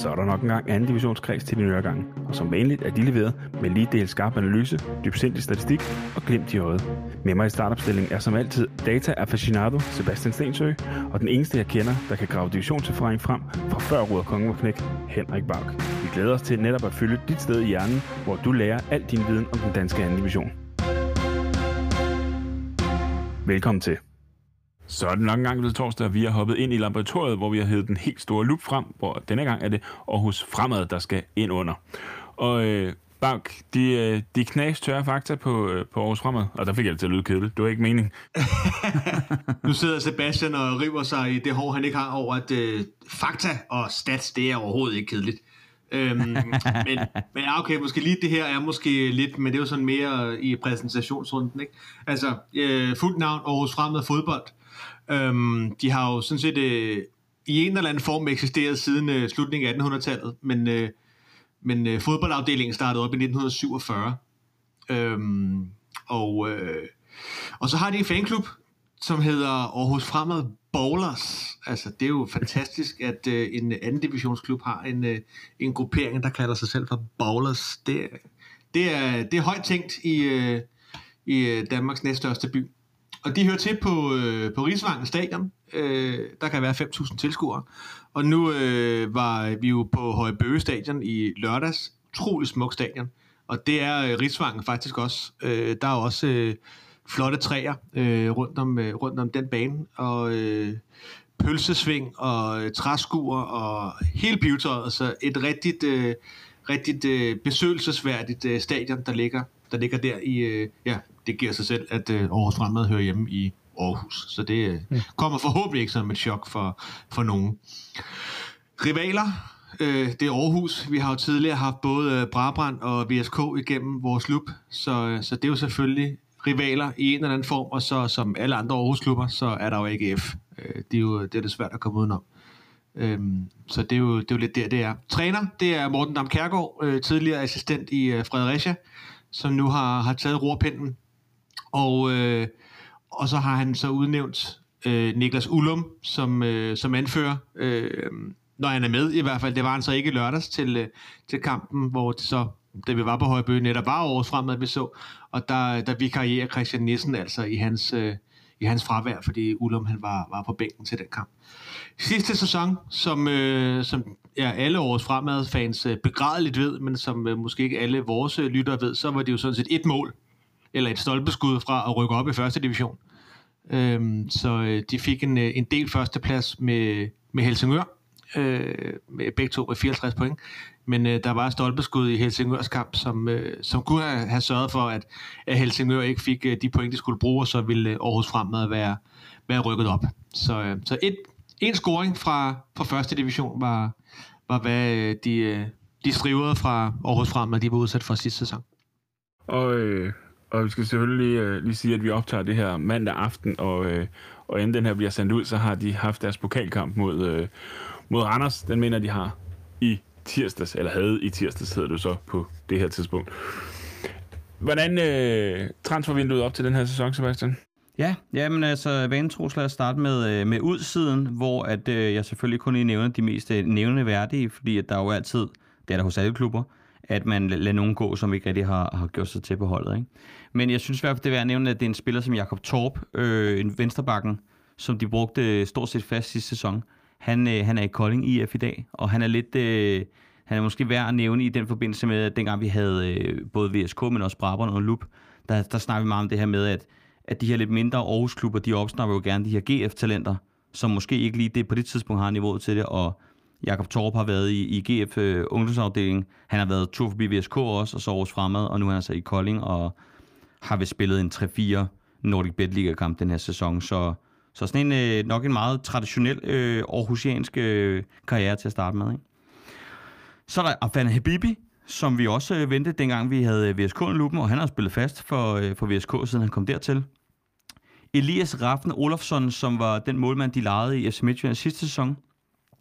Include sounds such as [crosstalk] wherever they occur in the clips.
så er der nok engang anden divisionskreds til din øregang. Og som vanligt er de leveret med lige del skarp analyse, dybsindig statistik og glimt i øjet. Med mig i startopstillingen er som altid data aficionado Sebastian Stensø, og den eneste jeg kender, der kan grave divisionserfaring frem fra før Ruder Kongen var knæk, Henrik Bak. Vi glæder os til netop at fylde dit sted i hjernen, hvor du lærer al din viden om den danske anden division. Velkommen til. Så er det nok en gang blevet torsdag, og vi har hoppet ind i laboratoriet, hvor vi har hævet den helt store lup frem, hvor denne gang er det Aarhus Fremad, der skal ind under. Og øh, Bak, de, øh, de knas tørre fakta på, øh, på Aarhus Fremad, og der fik jeg det til at lyde kedeligt. Det var ikke mening. [laughs] nu sidder Sebastian og river sig i det hår, han ikke har over, at øh, fakta og stats, det er overhovedet ikke kedeligt. øhm, [laughs] men, men okay, måske lige det her er måske lidt, men det er jo sådan mere i præsentationsrunden, ikke? Altså, øh, fuldt navn Aarhus Fremad Fodbold. Øhm, de har jo sådan set øh, i en eller anden form eksisteret siden øh, slutningen af 1800-tallet, men, øh, men øh, fodboldafdelingen startede op i 1947. Øhm, og, øh, og så har de en fanklub, som hedder Aarhus Fremad Bowlers. Altså, det er jo fantastisk, at øh, en anden divisionsklub har en, øh, en gruppering, der kalder sig selv for Bowlers. Det, det, er, det er højt tænkt i, øh, i øh, Danmarks næststørste by. Og de hører til på, øh, på Rigsvangen Stadion. Øh, der kan være 5.000 tilskuere. Og nu øh, var vi jo på Højbøge Stadion i lørdags. Utrolig smuk stadion. Og det er øh, Rigsvangen faktisk også. Øh, der er også øh, flotte træer øh, rundt, om, øh, rundt om den bane. Og øh, pølsesving og øh, træskuer og hele pivetøjet. Så et rigtigt, øh, rigtigt øh, besøgelsesværdigt øh, stadion, der ligger, der ligger der i, øh, ja, det giver sig selv, at øh, Aarhus Fremad hører hjemme i Aarhus. Så det øh, mm. kommer forhåbentlig ikke som et chok for, for nogen. Rivaler, øh, det er Aarhus. Vi har jo tidligere haft både Brabrand og VSK igennem vores klub, så, øh, så det er jo selvfølgelig rivaler i en eller anden form, og så som alle andre Aarhus-klubber, så er der jo AGF. Øh, det er jo det er det svært at komme udenom. Øhm, så det er, jo, det er jo lidt der, det er. Træner, det er Morten Dam Kærgaard, øh, tidligere assistent i øh, Fredericia, som nu har, har taget rorpinden og, øh, og så har han så udnævnt øh, Niklas Ullum som, øh, som anfører, øh, når han er med i hvert fald. Det var han så ikke lørdags til, øh, til kampen, hvor det så, da vi var på Højbø, netop var års fremad, vi så, og der, der vikarierer Christian Nissen altså i hans, øh, i hans fravær, fordi Ullum han var, var på bænken til den kamp. Sidste sæson, som, øh, som ja, alle års fremad-fans øh, begrædeligt ved, men som øh, måske ikke alle vores øh, lyttere ved, så var det jo sådan set et mål eller et stolpeskud fra at rykke op i første division. Øhm, så øh, de fik en, øh, en del førsteplads med, med Helsingør, øh, med begge to med 54 point. Men øh, der var et stolpeskud i Helsingørs kamp, som, øh, som kunne have, have sørget for, at, at Helsingør ikke fik øh, de point, de skulle bruge, og så ville øh, Aarhus Fremad være, være rykket op. Så, øh, så et, en scoring fra, fra første division var, var hvad øh, de, øh, de strivede fra Aarhus Fremad, de var udsat for sidste sæson. Og øh, og vi skal selvfølgelig øh, lige sige, at vi optager det her mandag aften, og, øh, og inden den her bliver sendt ud, så har de haft deres pokalkamp mod, øh, mod Randers. Den mener de har i tirsdags, eller havde i tirsdags, hedder det så på det her tidspunkt. Hvordan øh, transfervinduet op til den her sæson, Sebastian? Ja, jamen altså, vanetro skal os starte med, øh, med udsiden, hvor at, øh, jeg selvfølgelig kun lige nævner de mest øh, nævneværdige, fordi at der er jo altid, det er der hos alle klubber, at man lader nogen gå, som ikke rigtig har, har gjort sig til på holdet. Ikke? Men jeg synes i hvert fald, det er værd at nævne, at det er en spiller som Jakob Torp, øh, en vensterbakken, som de brugte øh, stort set fast sidste sæson. Han, øh, han er i Kolding IF i dag, og han er lidt... Øh, han er måske værd at nævne i den forbindelse med, at dengang vi havde øh, både VSK, men også Brabant og Lup, der, der snakker vi meget om det her med, at, at de her lidt mindre Aarhus-klubber, de opsnapper jo gerne de her GF-talenter, som måske ikke lige det på det tidspunkt har niveauet til det, og Jakob Torp har været i, i GF øh, ungdomsafdelingen. Han har været tur forbi VSK også, og så Aarhus Fremad, og nu er han så i Kolding, og har vi spillet en 3-4 Nordic Bet Liga-kamp den her sæson. Så, så sådan en, øh, nok en meget traditionel øh, aarhusiansk øh, karriere til at starte med. Ikke? Så er der Afan Habibi, som vi også øh, ventede, dengang vi havde øh, VSK i lupen, og han har spillet fast for, øh, for VSK, siden han kom dertil. Elias Raffen Olofsson, som var den målmand, de lejede i FC Midtjylland sidste sæson.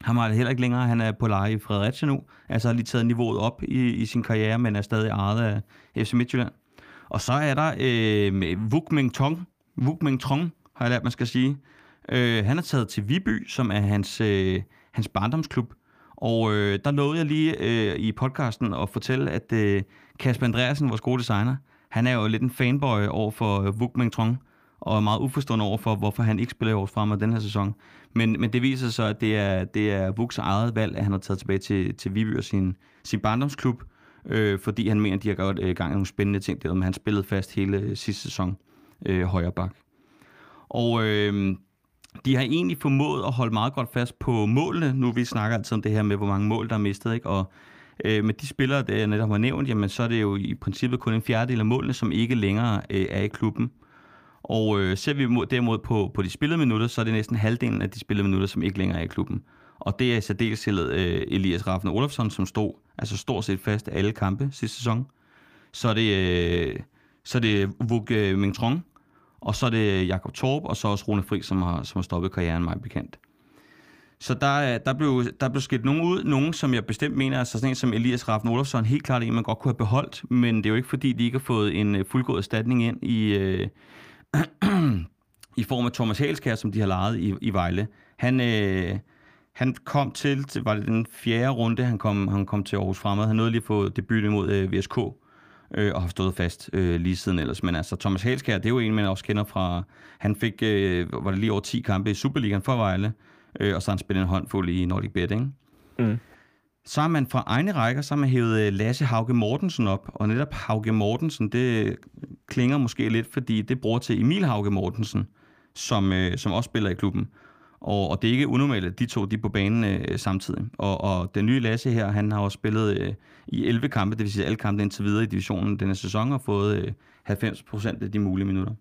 Han har det heller ikke længere. Han er på leje i Fredericia nu. Altså har lige taget niveauet op i, i sin karriere, men er stadig ejet af FC Midtjylland. Og så er der øh, Vuk Ming Tong. Vuk Ming Trong, har jeg lært, man skal sige. Øh, han er taget til Viby, som er hans, øh, hans barndomsklub. Og øh, der lovede jeg lige øh, i podcasten at fortælle, at øh, Kasper Andreasen, vores gode designer, han er jo lidt en fanboy over for øh, Vuk Mengtrong, og er meget uforstående over for, hvorfor han ikke spiller i års fremad den her sæson. Men, men det viser sig, at det er, det er Vuks eget valg, at han har taget tilbage til, til Viby og sin, sin barndomsklub, øh, fordi han mener, at de har gjort øh, gang i nogle spændende ting derude, men han spillede fast hele øh, sidste sæson øh, højre bak. Og øh, de har egentlig formået at holde meget godt fast på målene. Nu vi snakker altid om det her med, hvor mange mål, der er mistet, ikke? og øh, med de spillere, der jeg netop har nævnt, jamen, så er det jo i princippet kun en fjerdedel af målene, som ikke længere øh, er i klubben. Og øh, ser vi derimod på, på de spillede minutter, så er det næsten halvdelen af de spillede minutter, som ikke længere er i klubben. Og det er i særdeleshed øh, Elias Raffner Olofsson, som stod altså stort set fast alle kampe sidste sæson. Så er det, øh, så er det Vuk øh, Mingtrong, og så er det Jakob Torp, og så også Rune Fri, som har, som har stoppet karrieren mig bekendt. Så der, øh, der, blev, der blev skilt nogen ud, nogen som jeg bestemt mener, altså sådan en som Elias Raffen Olofsson, helt klart en, man godt kunne have beholdt, men det er jo ikke fordi, de ikke har fået en øh, fuldgod erstatning ind i, øh, [clears throat] i form af Thomas Halskær, som de har lejet i, i Vejle. Han, øh, han kom til, var det den fjerde runde, han kom, han kom til Aarhus Fremad. Han nåede lige at få debut imod øh, VSK, øh, og har stået fast øh, lige siden ellers. Men altså, Thomas Halskær, det er jo en, man også kender fra... Han fik, øh, var det lige over 10 kampe i Superligaen for Vejle, øh, og så har han spillet en håndfuld i Nordic Bet, ikke? Mm. Så har man fra egne rækker, så har man hævet øh, Lasse Hauge Mortensen op, og netop Hauge Mortensen, det klinger måske lidt, fordi det bruger til Emil Hauge Mortensen, som, øh, som også spiller i klubben. Og, og det er ikke unormalt, at de to de er på banen øh, samtidig. Og, og den nye Lasse her, han har også spillet øh, i 11 kampe, det vil sige alle kampe indtil videre i divisionen denne sæson, og fået øh, 90 procent af de mulige minutter.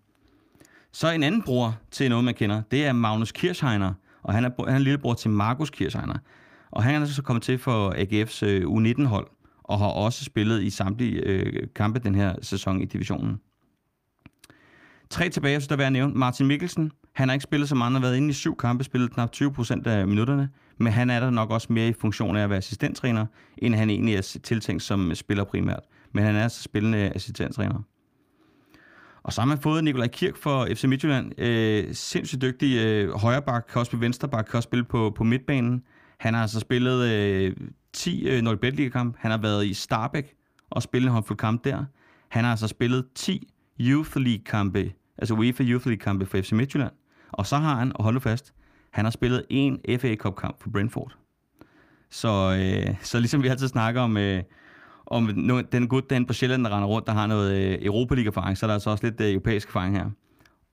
Så en anden bror til noget, man kender, det er Magnus Kirchheiner, og han er, han er lillebror til Markus Kirchheiner. Og han er så kommet til for AGF's øh, U19-hold, og har også spillet i samtlige øh, kampe den her sæson i divisionen. Tre tilbage, så der vil jeg nævne Martin Mikkelsen. Han har ikke spillet så meget, han har været inde i syv kampe, spillet knap 20 procent af minutterne, men han er der nok også mere i funktion af at være assistenttræner, end han egentlig er tiltænkt som spiller primært. Men han er altså spillende assistenttræner. Og så har man fået Nikolaj Kirk for FC Midtjylland. Øh, sindssygt dygtig øh, højreback, kan også spille venstreback, kan også spille på, på midtbanen. Han har altså spillet øh, 10 øh, 0 kamp Han har været i Starbæk og spillet en håndfuld kamp der. Han har altså spillet 10 Youth League-kampe, altså UEFA Youth League-kampe for FC Midtjylland. Og så har han, og hold fast, han har spillet en FA Cup-kamp for Brentford. Så, øh, så ligesom vi altid snakker om, øh, om den gut den på Sjælland, der render rundt, der har noget øh, Europa League-erfaring, så er der altså også lidt øh, europæisk erfaring her.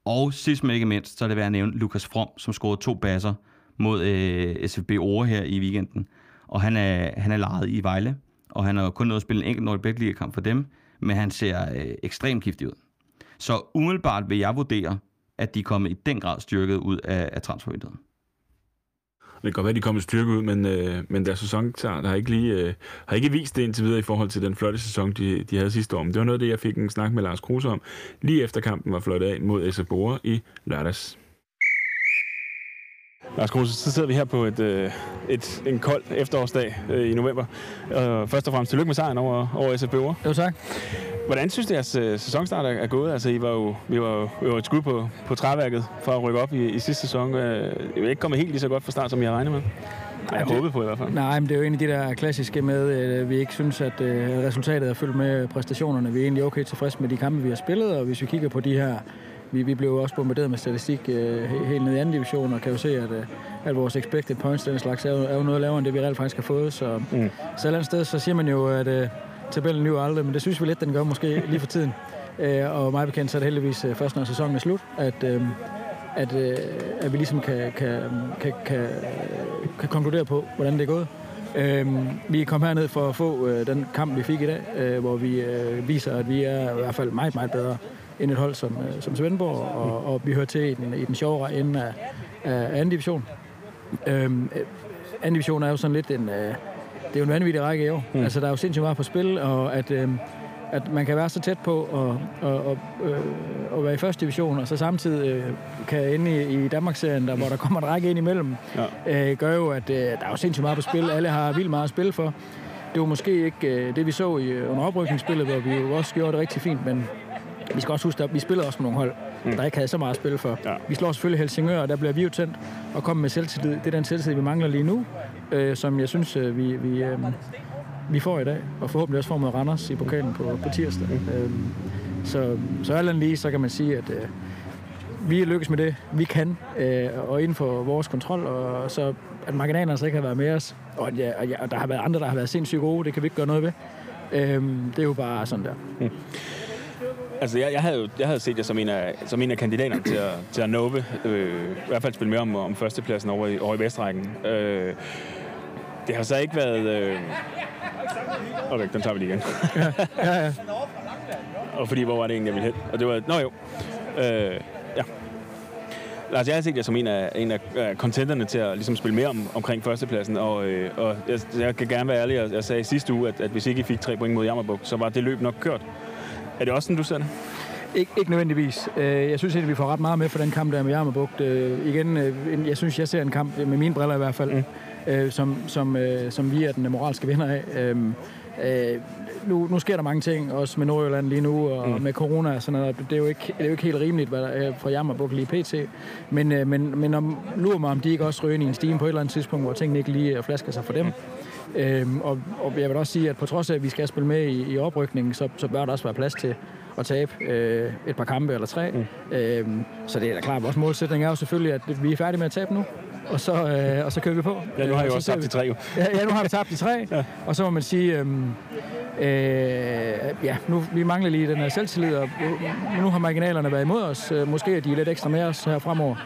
Og sidst men ikke mindst, så er det værd at nævne Lukas From, som scorede to basser mod øh, SFB Ore her i weekenden. Og han er, han er lejet i Vejle, og han har kun nået at spille en enkelt Nordic Liga-kamp for dem, men han ser øh, ekstremt giftig ud. Så umiddelbart vil jeg vurdere, at de er kommet i den grad styrket ud af, af transfervinduet. Det kan godt være, at de kommer styrket ud, men, øh, men deres sæson der har ikke, lige, øh, har ikke vist det indtil videre i forhold til den flotte sæson, de, de havde sidste år. Men det var noget af det, jeg fik en snak med Lars Kruse om, lige efter kampen var flot af mod SF Bore i lørdags. Lars Kruse, så sidder vi her på et, øh, et, en kold efterårsdag øh, i november. Øh, først og fremmest tillykke med sejren over, over SF Bore. Jo, tak. Hvordan synes du, at jeres øh, sæsonstart er gået? Altså, I var jo, vi var jo, vi var et skud på, på træværket for at rykke op i, i sidste sæson. Øh, det er ikke kommet helt lige så godt fra start, som jeg regnede med. Nej, jeg håbede på i hvert fald. Nej, men det er jo en af de der klassiske med, at vi ikke synes, at resultatet er fyldt med præstationerne. Vi er egentlig okay tilfredse med de kampe, vi har spillet, og hvis vi kigger på de her vi, vi blev også bombarderet med statistik øh, helt ned i anden division, og kan jo se, at, at vores expected points, den slags, er jo, er jo noget lavere end det, vi reelt faktisk har fået. Så, mm. så et eller andet sted, så siger man jo, at, tabellen lyver aldrig, men det synes vi lidt, den gør måske lige for tiden. Øh, og mig bekendt, så er det heldigvis øh, først, når sæsonen er slut, at, øh, at, øh, at vi ligesom kan, kan, kan, kan, kan konkludere på, hvordan det er gået. Øh, vi kom herned for at få øh, den kamp, vi fik i dag, øh, hvor vi øh, viser, at vi er i hvert fald meget, meget bedre end et hold som, øh, som Svendborg, og, og vi hører til i den, i den sjovere ende af, af anden division. Øh, anden division er jo sådan lidt en... Øh, det er jo en vanvittig række i år. Mm. Altså, der er jo sindssygt meget på spil, og at, øh, at man kan være så tæt på at, at, at, øh, at være i første division, og så samtidig øh, kan ende i, i Danmarksserien, der, hvor der kommer en række ind imellem, ja. øh, gør jo, at øh, der er jo sindssygt meget på spil. Alle har vildt meget at spille for. Det var måske ikke øh, det, vi så i, under oprykningsspillet, hvor vi jo også gjorde det rigtig fint, men vi skal også huske, at vi spillede også med nogle hold, mm. der ikke havde så meget at spille for. Ja. Vi slår selvfølgelig Helsingør, og der bliver vi jo tændt og kommer med selvtillid. Det er den selvtillid, vi mangler lige nu, øh, som jeg synes, øh, vi, vi, øh, vi får i dag, og forhåbentlig også får mod Randers i pokalen på, på tirsdag. Mm. Øh, så, så alt andet lige, så kan man sige, at øh, vi er lykkes med det, vi kan, øh, og inden for vores kontrol, og så at marginalerne så ikke har været med os, og, ja, og, ja, og der har været andre, der har været sindssygt gode, det kan vi ikke gøre noget ved. Øh, det er jo bare sådan der. Altså, jeg, jeg, havde, jo- jeg havde set jer som en af, som en af kandidaterne til at, til at Nove, øh, i hvert fald spille med om, om førstepladsen over i, over i Vestrækken. Øh, det har så ikke været... Øh... Okay, den tager vi lige igen. Ja, ja. [laughs] Og fordi, hvor var det egentlig, jeg ville hen? Og det var... Nå jo. Øh, ja. Lars, jeg har set jer som en af, en af øh, contenterne til at ligesom, spille mere om, omkring førstepladsen, og, øh, og jeg, jeg kan gerne være ærlig, jeg, jeg sagde sidste uge, at, at hvis ikke I fik tre point mod Jammerbuk, så var det løb nok kørt. Er det også sådan, du ser det? Ikke, ikke nødvendigvis. Øh, Jeg synes egentlig, vi får ret meget med for den kamp der med Jammerbugt. Øh, Igen, øh, jeg synes, jeg ser en kamp, med mine briller i hvert fald, mm. som, som, som vi er den moralske vinder af. Øh, øh, nu, nu sker der mange ting, også med Nordjylland lige nu, og mm. med corona og sådan noget. Det er jo ikke, det er jo ikke helt rimeligt hvad der er for Jammerbugt lige pt. Men, øh, men, men om, lurer mig, om de ikke også ryger ind i en stime på et eller andet tidspunkt, hvor tingene ikke lige flasker sig for dem. Øhm, og, og jeg vil også sige, at på trods af, at vi skal spille med i, i oprykningen, så, så bør der også være plads til at tabe øh, et par kampe eller tre. Mm. Øhm, så det er da klart, vores målsætning er jo selvfølgelig, at vi er færdige med at tabe nu, og så, øh, og så kører vi på. Ja, nu har I Øh, jo og så også tabt vi- i tre. Ja, ja, nu har vi tabt i tre, [laughs] ja. og så må man sige, øhm, øh, ja, nu vi mangler lige den her selvtillid, og øh, nu har marginalerne været imod os. Øh, Måske er de lidt ekstra med os her fremover.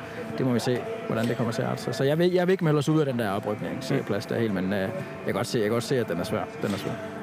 Det må vi se, hvordan det kommer til at arte sig. Så jeg vil, jeg vil ikke melde os ud af den der oprykningsplads der helt, men øh, jeg, kan godt se, jeg kan godt se, at den er svær. Den er svær.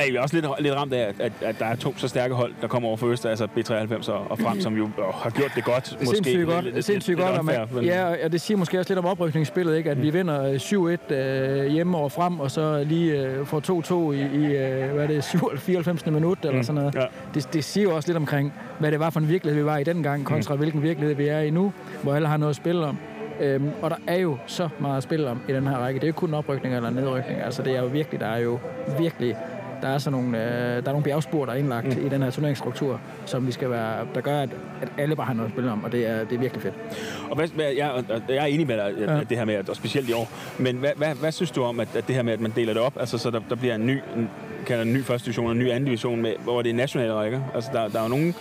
Ja, vi er også lidt, lidt ramt af, at, at, der er to så stærke hold, der kommer over for Øst, altså B93 og, og frem, som jo øh, har gjort det godt. Det er sindssygt godt. Er sindssygt godt, og man, unfair, men- ja, og det siger måske også lidt om oprykningsspillet, ikke? at vi vinder øh, 7-1 øh, hjemme over frem, og så lige øh, får 2-2 i, i øh, hvad er det, 7 94. minut, eller sådan noget. ja. Det, det siger jo også lidt omkring, hvad det var for en virkelighed, vi var i dengang, kontra hvilken virkelighed vi er i nu, hvor alle har noget at spille om. Øhm, og der er jo så meget at spille om i den her række. Det er jo ikke kun en oprykning eller en nedrykning. Altså, det er jo virkelig, der er jo virkelig der er sådan nogle, øh, der er nogle bjergspor, der er indlagt mm. i den her turneringsstruktur, som vi skal være, der gør, at, at alle bare har noget at spille om, og det er, det er virkelig fedt. Og hvad, hvad, jeg, jeg er enig med dig, at, Ja. det her med, at, og specielt i år, men hvad, hvad, hvad synes du om, at, at det her med, at man deler det op, altså så der, der bliver en ny, en, kalder en ny første division og en ny anden division, med, hvor det er nationale rækker? Altså der, der er jo nogen,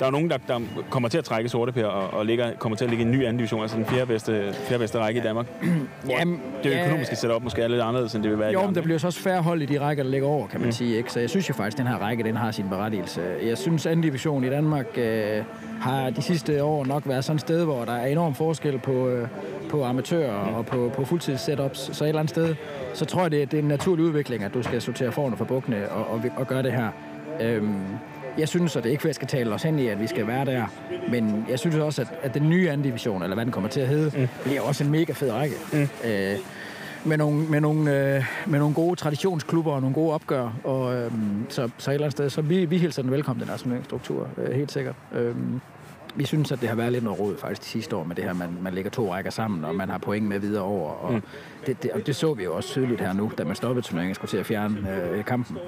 der er nogen, der, der kommer til at trække sorte per og, og ligger, kommer til at ligge i en ny anden division, altså den fjerde bedste, fjerde bedste række i Danmark. [clears throat] Jamen, Det økonomiske setup måske er lidt anderledes, end det vil være i Jo, men der bliver så også færre hold i de rækker, der ligger over, kan man mm. sige. Ikke? Så jeg synes jo faktisk, at den her række, den har sin berettigelse. Jeg synes, anden division i Danmark øh, har de sidste år nok været sådan et sted, hvor der er enorm forskel på, øh, på amatører og på, på fuldtids setups. Så et eller andet sted, så tror jeg, det, er- det er en naturlig udvikling, at du skal sortere forne for bukkene og, og, og gøre det her. Øhm, jeg synes, og det er ikke, for jeg skal tale os hen i, at vi skal være der, men jeg synes også, at, at den nye anden division, eller hvad den kommer til at hedde, mm. bliver også en mega fed række. Mm. Øh, med nogle, med nogle, øh, med nogle gode traditionsklubber og nogle gode opgør. Og, øh, så, så et eller andet sted, så vi, vi hilser den velkommen, den her turneringsstruktur, øh, helt sikkert. Øh, vi synes, at det har været lidt noget råd faktisk de sidste år med det her, man, man lægger to rækker sammen, og man har point med videre over. Og, mm. det, det, og det så vi jo også tydeligt her nu, da man stoppede turneringen og skulle til at fjerne øh, kampen.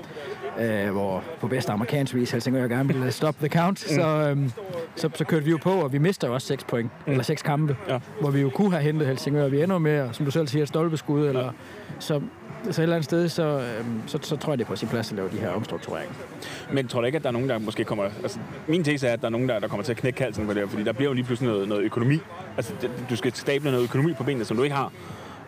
Øh, hvor på bedste amerikansk vis Helsingør gerne ville stop the count. Mm. Så, øh, så, så kørte vi jo på, og vi mister jo også seks point, mm. eller seks kampe, Ja. hvor vi jo kunne have hentet Helsingør. Vi ender med, som du selv siger, et stolpeskud, eller så, så et eller andet sted, så, øhm, så, så tror jeg, det er på sin plads at lave de her omstruktureringer. Men tror du ikke, at der er nogen, der måske kommer... Altså, min tese er, at der er nogen, der, der kommer til at knække halsen på det her, fordi der bliver jo lige pludselig noget, noget økonomi. Altså, det, du skal stable noget økonomi på benene, som du ikke har.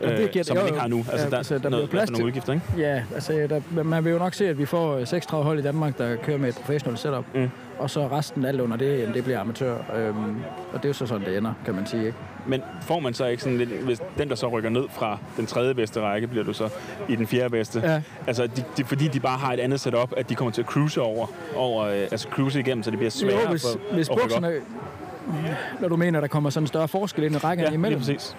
Jamen, det øh, giver- som man jo. ikke har nu. Altså, Ja, der, altså, der noget, plads der er nogle til- udgifter, ikke? Ja, altså der, man vil jo nok se, at vi får øh, 36 hold i Danmark, der kører med et professionelt setup. Mm. Og så resten alt under det, jamen, det bliver amatør. Øhm, og det er jo så sådan, det ender, kan man sige. Ikke? Men får man så ikke sådan lidt... Hvis den, der så rykker ned fra den tredje bedste række, bliver du så i den fjerde bedste. Ja. Altså, de, de, fordi de bare har et andet setup, at de kommer til at cruise over, over øh, altså cruise igennem, så det bliver sværere Jo, hvis, for, hvis at bukserne... Når du mener, der kommer sådan en større forskel ind i rækken Ja, imellem. præcis.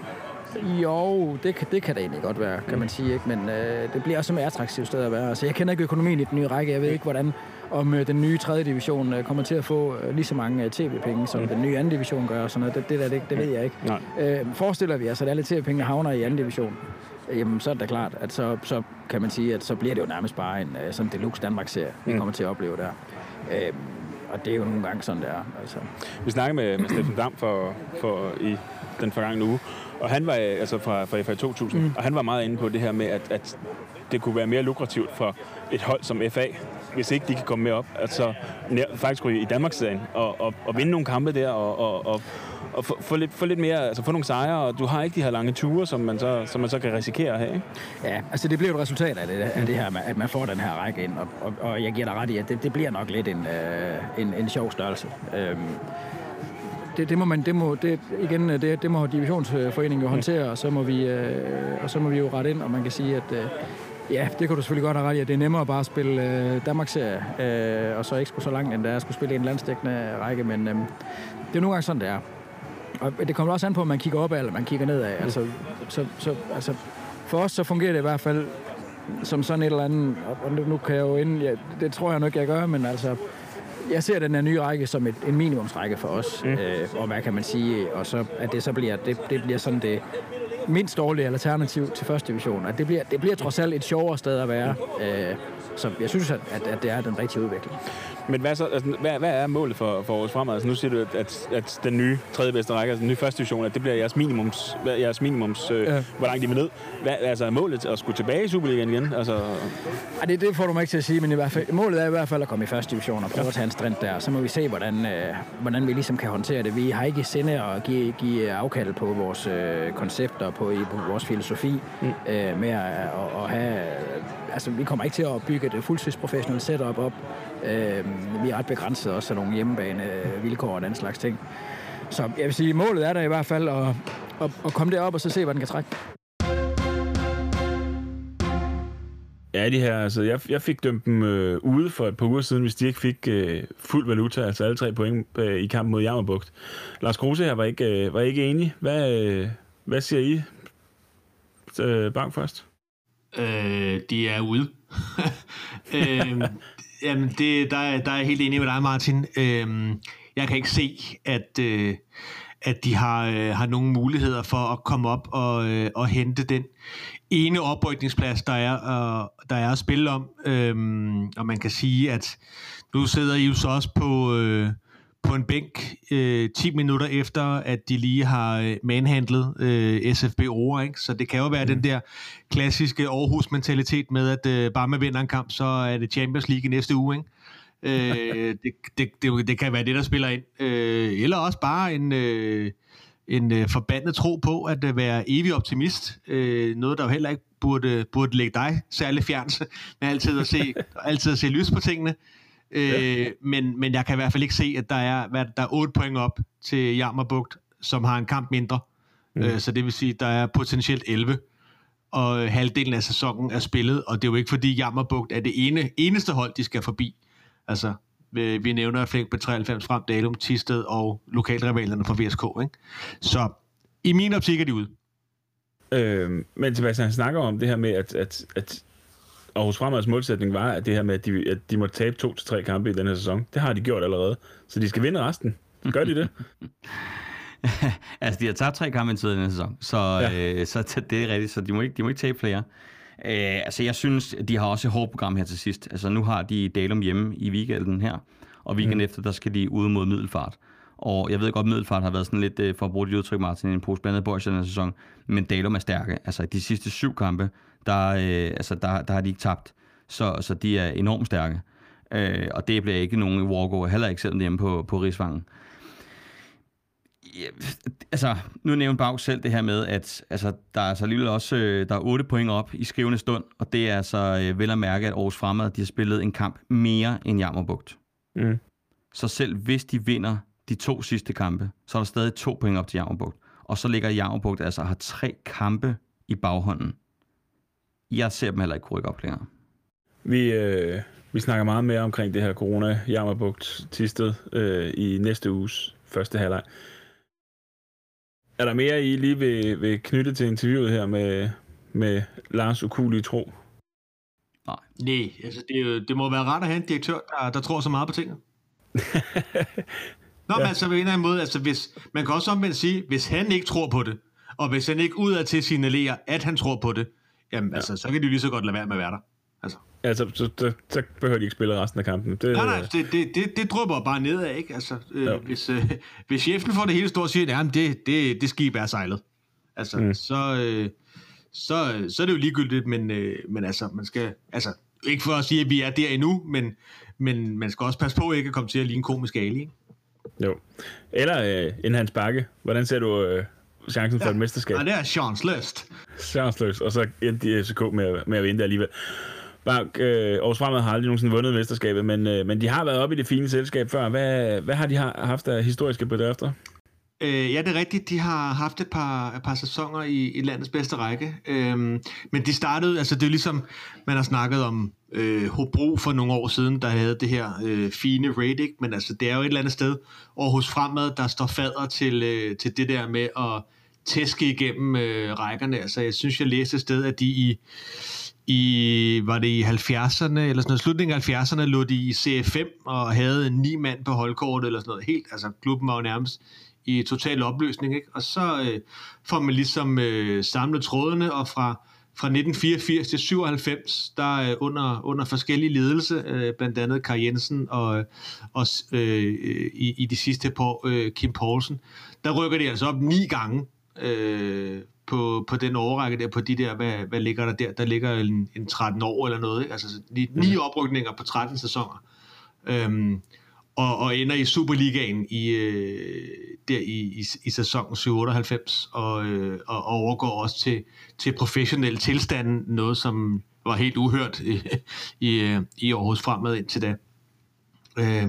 Jo, det, kan- det kan det egentlig godt være, kan man sige. Ikke? Men øh, det bliver også mere attraktivt sted at være. Altså, jeg kender ikke økonomien i den nye række. Jeg ved ikke, hvordan om øh, den nye 3. division øh, kommer til at få øh, lige så mange øh, tv-penge, som den nye 2. division gør. Og sådan noget. Det, det, der, det, det ved jeg ikke. Nej. Øh, forestiller vi os, at alle tv-pengene havner i 2. division, jamen så er det da klart, at så, så kan man sige, at så bliver det jo nærmest bare en øh, sådan deluxe Danmark-serie, vi Mm. kommer til at opleve der. Øh, og det er jo nogle gange sådan, det er. Altså. Vi snakkede med, med Steffen Dam for, for i den forgangne uge, og han var altså fra, fra FA 2000, mm. og han var meget inde på det her med, at, at det kunne være mere lukrativt for et hold som FA, hvis ikke de kan komme med op. Altså faktisk ryge i Danmarksserien og, og, og vinde nogle kampe der og, og, og, og få, få, lidt, få lidt mere, altså få nogle sejre, og du har ikke de her lange ture, som man så, som man så kan risikere at have. Ikke? Ja, altså det bliver et resultat af det, af det her, at man får den her række ind, og, og, og jeg giver dig ret i, at det, det bliver nok lidt en, øh, en, en sjov størrelse. Øhm, det, det må man, det må, det, igen, det, det må divisionsforeningen jo håndtere, og så må vi, øh, og så må vi jo rette ind, og man kan sige, at øh, Ja, det kan du selvfølgelig godt have ret i, at det er nemmere bare at spille øh, Danmarksserie, øh, og så ikke skulle så langt, end det er at skulle spille en landstækkende række, men øh, det er nogle gange sådan, det er. Og det kommer også an på, om man kigger op eller man kigger nedad. Altså, så, så, altså, for os så fungerer det i hvert fald som sådan et eller andet, og nu, nu kan jeg jo ind, ja, det tror jeg nok, jeg gør, men altså, jeg ser den her nye række som et, en minimumsrække for os, mm. øh, og hvad kan man sige, og så at det så bliver, det, det bliver sådan det mindst dårlige alternativ til første division. At det, bliver, det bliver trods alt et sjovere sted at være. Øh, så jeg synes, at, at, at det er den rigtige udvikling. Men hvad, så, altså, hvad, hvad er målet for, for vores fremad? Altså, nu siger du, at, at den nye tredje bedste række, altså den nye første division, at det bliver jeres minimums, jeres minimums øh, ja. hvor langt de vil ned. Hvad, altså er målet at skulle tilbage i Superligaen igen? Altså... Ja, det, det får du mig ikke til at sige, men i hvert fald, målet er i hvert fald at komme i første division og prøve ja. at tage en strand der. Så må vi se, hvordan, øh, hvordan vi ligesom kan håndtere det. Vi har ikke sinde at give, give afkald på vores øh, koncepter, på, på vores filosofi mm. øh, med at, at, at have altså, vi kommer ikke til at bygge et fuldtidsprofessionelt setup op. Øh, vi er ret begrænset også af nogle hjemmebane vilkår og den slags ting. Så jeg vil sige, målet er der i hvert fald at, at, at komme derop og så se, hvad den kan trække. Ja, de her, altså, jeg, jeg fik dømt dem øh, ude for et par uger siden, hvis de ikke fik øh, fuld valuta, altså alle tre point øh, i kampen mod Jammerbugt. Lars Kruse her var ikke, øh, var ikke enig. Hvad, øh, hvad siger I? Øh, bank først. Øh, de er ude. [laughs] øh, jamen, det, der, der er jeg helt enig med dig, Martin. Øhm, jeg kan ikke se, at, øh, at de har, øh, har nogen muligheder for at komme op og, øh, og hente den ene oprykningsplads, der er, øh, der er at spille om. Øhm, og man kan sige, at nu sidder I jo så også på... Øh, på en bænk øh, 10 minutter efter, at de lige har øh, manhandlet øh, SFB over. Ikke? Så det kan jo være mm. den der klassiske Aarhus-mentalitet med, at øh, bare med vinder en kamp, så er det Champions League i næste uge. Ikke? Øh, [laughs] det, det, det, det kan være det, der spiller ind. Øh, eller også bare en, øh, en øh, forbandet tro på at øh, være evig optimist. Øh, noget, der jo heller ikke burde, burde lægge dig særlig fjernse med altid at se, [laughs] altid at se lys på tingene. Øh, men, men jeg kan i hvert fald ikke se, at der er, hvad, der er 8 point op til Jammerbugt, som har en kamp mindre. Mm. Øh, så det vil sige, at der er potentielt 11 og halvdelen af sæsonen er spillet, og det er jo ikke fordi Jammerbugt er det ene, eneste hold, de skal forbi. Altså, vi nævner Flink på 93 frem, Dalum, Tisted og lokalrivalerne fra VSK. Ikke? Så i min optik er de ude. Øh, men Sebastian snakker om det her med, at, at, at Aarhus Fremads målsætning var, at det her med, at de, at de må tabe to til tre kampe i den her sæson. Det har de gjort allerede. Så de skal vinde resten. Gør de det? [laughs] altså, de har tabt tre kampe i den her sæson, så, ja. øh, så det er rigtigt, så de må ikke, de må ikke tabe flere. Øh, altså, jeg synes, de har også et hårdt program her til sidst. Altså, nu har de Dalum hjemme i weekenden her, og weekenden mm. efter, der skal de ud mod Middelfart. Og jeg ved godt, at Middelfart har været sådan lidt, øh, for at bruge det udtryk, Martin, en pose blandet boys i den her sæson, men Dalum er stærke. Altså, de sidste syv kampe, der, øh, altså, der, der har de ikke tabt. Så, så de er enormt stærke. Øh, og det bliver ikke nogen walkover, heller ikke selvom det er hjemme på, på Rigsvangen. Ja, altså, nu nævnte Bag selv det her med, at altså, der er altså alligevel også øh, der er 8 point op i skrivende stund, og det er altså øh, vel at mærke, at Aarhus Fremad de har spillet en kamp mere end Jammerbugt. Mm. Så selv hvis de vinder de to sidste kampe, så er der stadig to point op til Jammerbugt. Og så ligger Jammerbugt altså har tre kampe i baghånden jeg ser dem heller ikke rykke op længere. Vi, øh, vi snakker meget mere omkring det her corona jammerbugt Tisted øh, i næste uges første halvleg. Er der mere, I lige vil, vil knytte til interviewet her med, med Lars Ukulige Tro? Nej. Nej, altså det, det må være rart at have en direktør, der, der tror så meget på tingene. [laughs] Nå, ja. men altså på en eller anden måde, altså hvis, man kan også omvendt sige, hvis han ikke tror på det, og hvis han ikke udad til signalerer, at han tror på det, jamen ja. altså, så kan de lige så godt lade være med at være der. Altså. Altså, så, så, så behøver de ikke spille resten af kampen. Det, nej, nej, det, det, det, det drøber bare nedad, ikke? Altså, øh, hvis, øh, hvis chefen får det hele stort og siger, at det, det, det skib er sejlet, altså, mm. så, øh, så, så er det jo ligegyldigt, men, øh, men altså, man skal, altså, ikke for at sige, at vi er der endnu, men, men man skal også passe på ikke at komme til at ligne komisk ali, ikke? Jo. Eller øh, en Hans Bakke. Hvordan ser du øh, chancen for ja. et mesterskab? Ja, det er chanceløst. Chanceløst. Og så endte FCK med, med at vinde alligevel. Bare, øh, Aarhus Fremad har aldrig nogensinde vundet mesterskabet, men, øh, men de har været oppe i det fine selskab før. Hvad, hvad har de haft af historiske bedrifter? Øh, ja, det er rigtigt. De har haft et par, et par sæsoner i, i landets bedste række. Øhm, men de startede, altså det er ligesom, man har snakket om øh, Hobro for nogle år siden, der havde det her øh, fine rating, men altså det er jo et eller andet sted Aarhus Fremad, der står fader til, øh, til det der med at tæske igennem øh, rækkerne. Altså jeg synes, jeg læste et sted, at de i i, var det i 70'erne, eller sådan noget, slutningen af 70'erne, lå de i CF5 og havde ni mand på holdkortet, eller sådan noget helt, altså klubben var jo nærmest i total opløsning, ikke? Og så øh, får man ligesom øh, samlet trådene, og fra, fra 1984 til 97, der øh, under, under forskellige ledelse, øh, blandt andet Kai Jensen og, og øh, i, i de sidste par øh, Kim Poulsen, der rykker de altså op ni gange øh, på, på den overrække der, på de der, hvad, hvad ligger der der? Der ligger en, en 13 år eller noget, ikke? altså ni, ni mhm. oprykninger på 13 sæsoner. Øhm, og, og ender i Superligaen i, øh, der i, i, i sæsonen 97 og, øh, og overgår også til, til professionel tilstand, noget som var helt uhørt i, i, øh, i Aarhus fremad indtil da. Øh,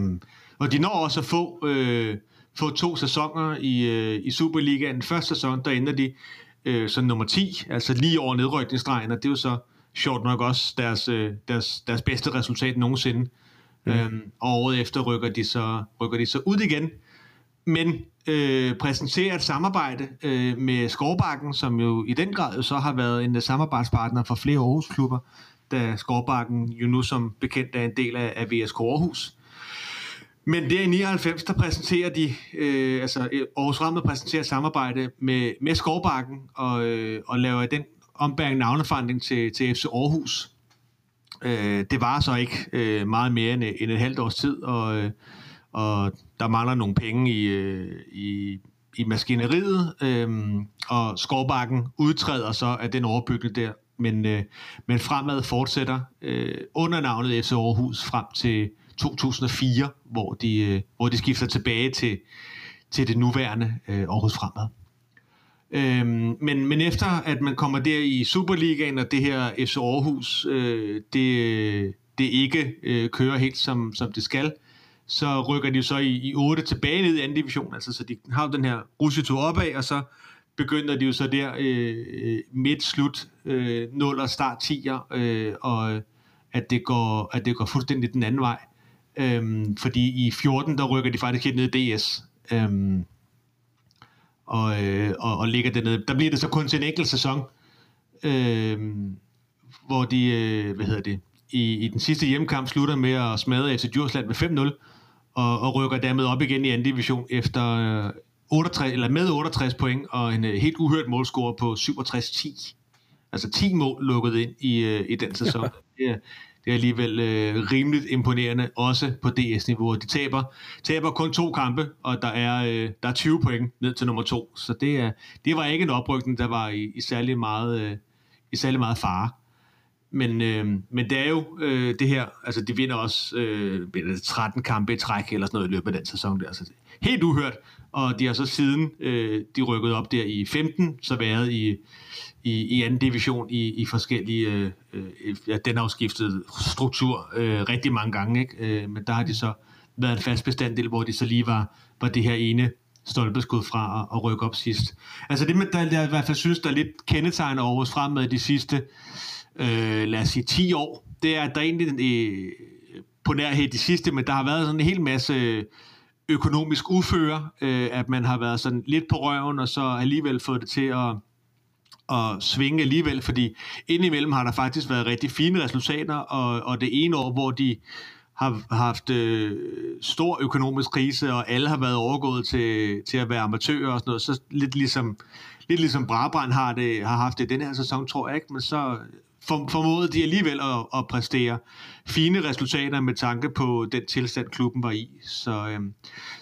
og de når også at få, øh, få to sæsoner i, øh, i Superligaen. Første sæson, der ender de øh, som nummer 10, altså lige over nedrykningsstregen, og det er jo så sjovt nok også deres, øh, deres, deres bedste resultat nogensinde. Mm. Øhm, og året efter rykker de så, rykker de så ud igen, men øh, præsenterer et samarbejde øh, med Skovbakken, som jo i den grad så har været en øh, samarbejdspartner for flere Aarhus-klubber, da Skovbakken jo nu som bekendt er en del af, af VSK Aarhus. Men der i 99, der præsenterer de, øh, altså øh, Aarhus Ramme præsenterer samarbejde med, med Skovbakken og, øh, og laver den ombæring navneforandring til, til FC Aarhus. Øh, det var så ikke øh, meget mere end, øh, end et halvt års tid, og, øh, og der mangler nogle penge i, øh, i, i maskineriet, øh, og Skovbakken udtræder så af den overbygning der, men, øh, men fremad fortsætter øh, under navnet FC Aarhus frem til 2004, hvor de, øh, hvor de skifter tilbage til, til det nuværende øh, Aarhus Fremad. Øhm, men, men efter at man kommer der i Superligaen, og det her FC Aarhus, øh, det, det ikke øh, kører helt som, som det skal, så rykker de så i, i 8 tilbage ned i anden division. Altså, så de har den her rusjetur opad, og så begynder de jo så der øh, øh midt, slut, øh, 0 og start 10'er, øh, og at det, går, at det går fuldstændig den anden vej. Øhm, fordi i 14, der rykker de faktisk helt ned i DS. Øhm, og, øh, og, og ligger dernede. Der bliver det så kun til en enkelt sæson, øh, hvor de, øh, hvad hedder det, i, i den sidste hjemmekamp slutter med at smadre FC Djursland med 5-0, og, og rykker dermed op igen i anden division efter øh, 68, eller med 68 point og en øh, helt uhørt målscore på 67-10. Altså 10 mål lukket ind i, øh, i den sæson. Ja. Det, det er alligevel øh, rimeligt imponerende, også på DS-niveau. De taber, taber kun to kampe, og der er, øh, der er 20 point ned til nummer to. Så det, er, det var ikke en oprykning, der var i, i, særlig, meget, øh, i særlig meget fare. Men, øh, men det er jo øh, det her, altså de vinder også øh, 13 kampe i træk eller sådan noget i løbet af den sæson der. Så helt uhørt, og de har så siden øh, de rykket op der i 15, så været i, i, i anden division i, i forskellige, øh, øh ja, den har jo skiftet struktur øh, rigtig mange gange, ikke? Øh, men der har de så været en fast bestanddel, hvor de så lige var, var det her ene stolpeskud fra at, at rykke op sidst. Altså det, der, der i hvert fald synes, der er lidt kendetegn over os fremad de sidste, øh, lad os sige, 10 år, det er, at der egentlig øh, på nærhed de sidste, men der har været sådan en hel masse økonomisk uføre, øh, at man har været sådan lidt på røven, og så alligevel fået det til at at svinge alligevel, fordi indimellem har der faktisk været rigtig fine resultater, og, og det ene år, hvor de har haft øh, stor økonomisk krise, og alle har været overgået til, til at være amatører og sådan noget, så lidt ligesom, lidt ligesom Brabrand har, det, har haft det den her sæson, tror jeg ikke, men så for, formåede de alligevel at, at præstere fine resultater med tanke på den tilstand, klubben var i. Så, øh,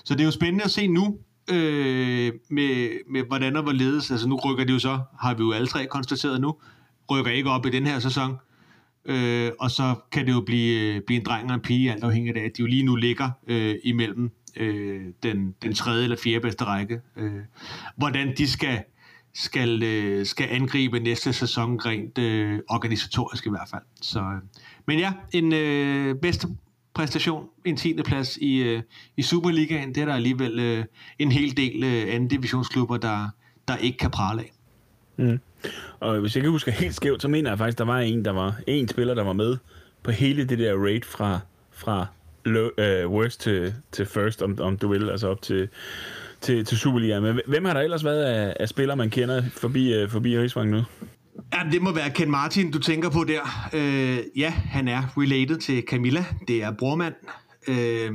så det er jo spændende at se nu, øh, med, med hvordan og hvorledes. Altså nu rykker det jo så, har vi jo alle tre konstateret nu, rykker ikke op i den her sæson. Øh, og så kan det jo blive, øh, blive en dreng og en pige, alt afhængigt af, at de jo lige nu ligger øh, imellem øh, den, den tredje eller fjerde bedste række. Øh, hvordan de skal, skal, øh, skal angribe næste sæson rent øh, organisatorisk i hvert fald. Så, øh, men ja, en øh, bedste præstation, en 10. plads i, øh, i Superligaen, det er der alligevel øh, en hel del øh, anden divisionsklubber, der, der ikke kan prale af. Mm. Og hvis jeg ikke husker helt skævt, så mener jeg faktisk, der var en, der var en spiller, der var med på hele det der raid fra, fra uh, øh, worst til, til first, om, om du vil, altså op til, til, til Superliga. Men hvem har der ellers været af, af spillere, man kender forbi, uh, forbi Rigsvang nu? Ja, det må være Ken Martin, du tænker på der. Øh, ja, han er related til Camilla. Det er brormand. Øh,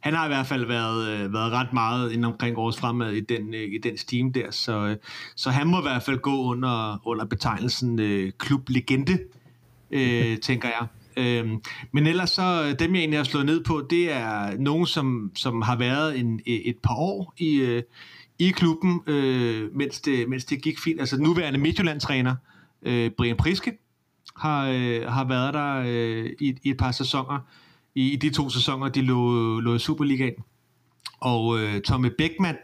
han har i hvert fald været, øh, været ret meget inden omkring års fremad i den, øh, i den steam der, så, øh, så han må i hvert fald gå under, under betegnelsen øh, klublegende, øh, [laughs] tænker jeg. Øh, men ellers så, øh, dem jeg egentlig har slået ned på, det er nogen, som, som har været en, e, et par år i, øh, i klubben, øh, mens, det, mens det gik fint. Altså nuværende Midtjylland-træner, øh, Brian Priske, har, øh, har været der øh, i, i et par sæsoner i, i de to sæsoner, de lå, lå i Superligaen. Og øh, Tommy Beckmann,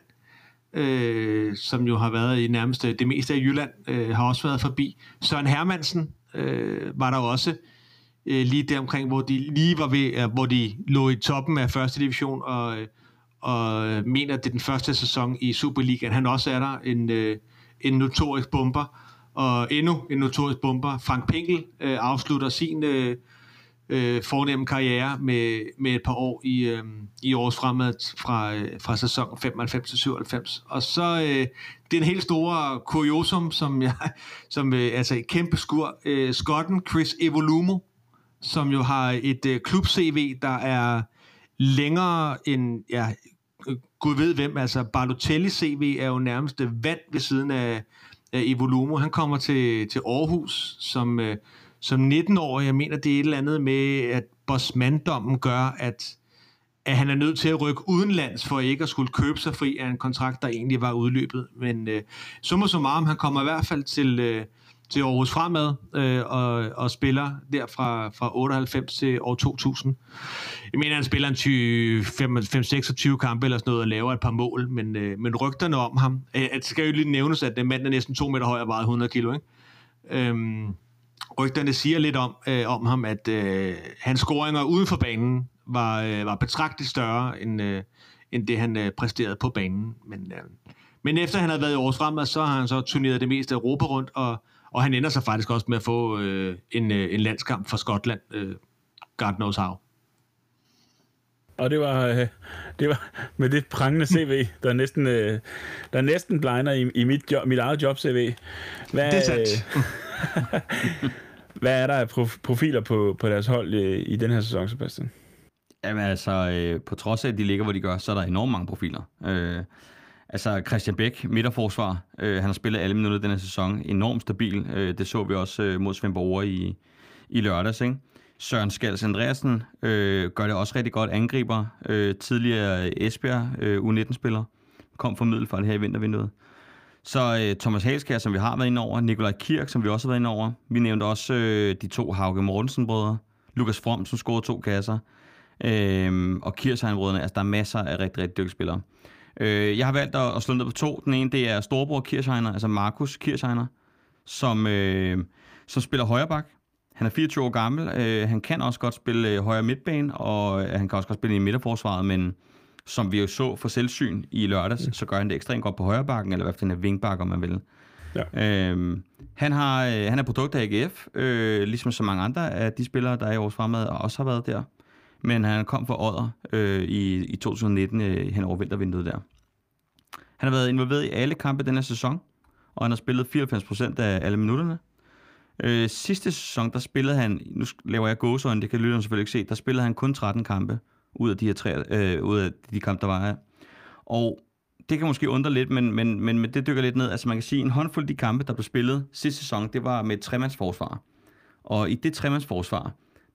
øh, som jo har været i nærmest det meste af Jylland, øh, har også været forbi. Søren Hermansen øh, var der også øh, lige der omkring, hvor de lige var ved, øh, hvor de lå i toppen af første division, og, øh, og mener, at det er den første sæson i Superligaen. Han også er der en, øh, en notorisk bomber, og endnu en notorisk bomber. Frank Pinkel øh, afslutter sin øh, øh, fornemme karriere med, med et par år i, øh, i års fremad fra, øh, fra sæson 95 til 97. Og så øh, det er en helt store kuriosum, som, jeg, som øh, altså et kæmpe skur. Øh, Skotten Chris Evolumo, som jo har et øh, klub-CV, der er længere end, ja, gud ved hvem, altså Balotelli CV er jo nærmest vand ved siden af, af Evolumo. Han kommer til, til Aarhus som... Øh, som 19-årig, jeg mener, det er et eller andet med, at bossmanddommen gør, at, at han er nødt til at rykke udenlands for ikke at skulle købe sig fri af en kontrakt, der egentlig var udløbet. Men øh, summa summarum, han kommer i hvert fald til, øh, til Aarhus Fremad øh, og, og spiller der fra, fra 98 til år 2000. Jeg mener, han spiller en 5-26 kampe eller sådan noget og laver et par mål, men, øh, men rygterne om ham, øh, det skal jo lige nævnes, at den mand er næsten 2 meter høj og vejer 100 kilo, ikke? Øhm, rygterne siger lidt om, øh, om ham, at øh, hans scoringer uden for banen var, øh, var betragteligt større, end, øh, end det han øh, præsterede på banen. Men, øh, men efter han havde været i års fremad, så har han så turneret det meste af Europa rundt, og, og han ender sig faktisk også med at få øh, en, øh, en landskamp for Skotland. Øh, God knows how. Og det var, øh, det var med det prangende CV, der næsten, øh, der næsten blinder i, i mit, job, mit eget job-CV. Hvad, det er sandt. [laughs] Hvad er der af profiler på, på deres hold i, i den her sæson, Sebastian? Jamen altså, øh, på trods af, at de ligger, hvor de gør, så er der enormt mange profiler. Øh, altså, Christian Bæk, midterforsvar, øh, han har spillet alle minutter den her sæson. Enormt stabil. Øh, det så vi også øh, mod Svendborg i, i lørdags, ikke? Søren Skals Andreasen øh, gør det også rigtig godt angriber. Øh, tidligere Esbjerg øh, U19-spiller. Kom fra Middelfart her i vintervinduet. Så øh, Thomas Halskær, som vi har været inde over, Nikolaj Kirk, som vi også har været inde over. Vi nævnte også øh, de to Hauke Mortensen-brødre. Lukas From, som scorede to kasser. Øh, og Kirsheim-brødrene. Altså, der er masser af rigtig, rigtig dygtige spillere. Øh, jeg har valgt at, at slå ned på to. Den ene, det er storebror Kirchheiner, altså Markus Kirchheiner, som, øh, som spiller højre bak. Han er 24 år gammel. Øh, han kan også godt spille øh, højre midtbane, og øh, han kan også godt spille i midterforsvaret, men som vi jo så for selvsyn i lørdags, mm. så gør han det ekstremt godt på højre bakken, eller i hvert fald en wingback, om man vil. Ja. Øhm, han, har, øh, han er produkt af AGF, øh, ligesom så mange andre af de spillere, der er i vores fremad, og også har været der. Men han kom fra Odder øh, i, i 2019 øh, hen over vintervinduet der. Han har været involveret i alle kampe denne sæson, og han har spillet 94% af alle minutterne. Øh, sidste sæson, der spillede han, nu laver jeg gåsøjne, det kan lytteren selvfølgelig ikke se, der spillede han kun 13 kampe ud af de her tre, øh, ud af de kampe, der var her. Og det kan måske undre lidt, men, men, men det dykker lidt ned. Altså man kan sige, en håndfuld af de kampe, der blev spillet sidste sæson, det var med et tremandsforsvar. Og i det tremandsforsvar,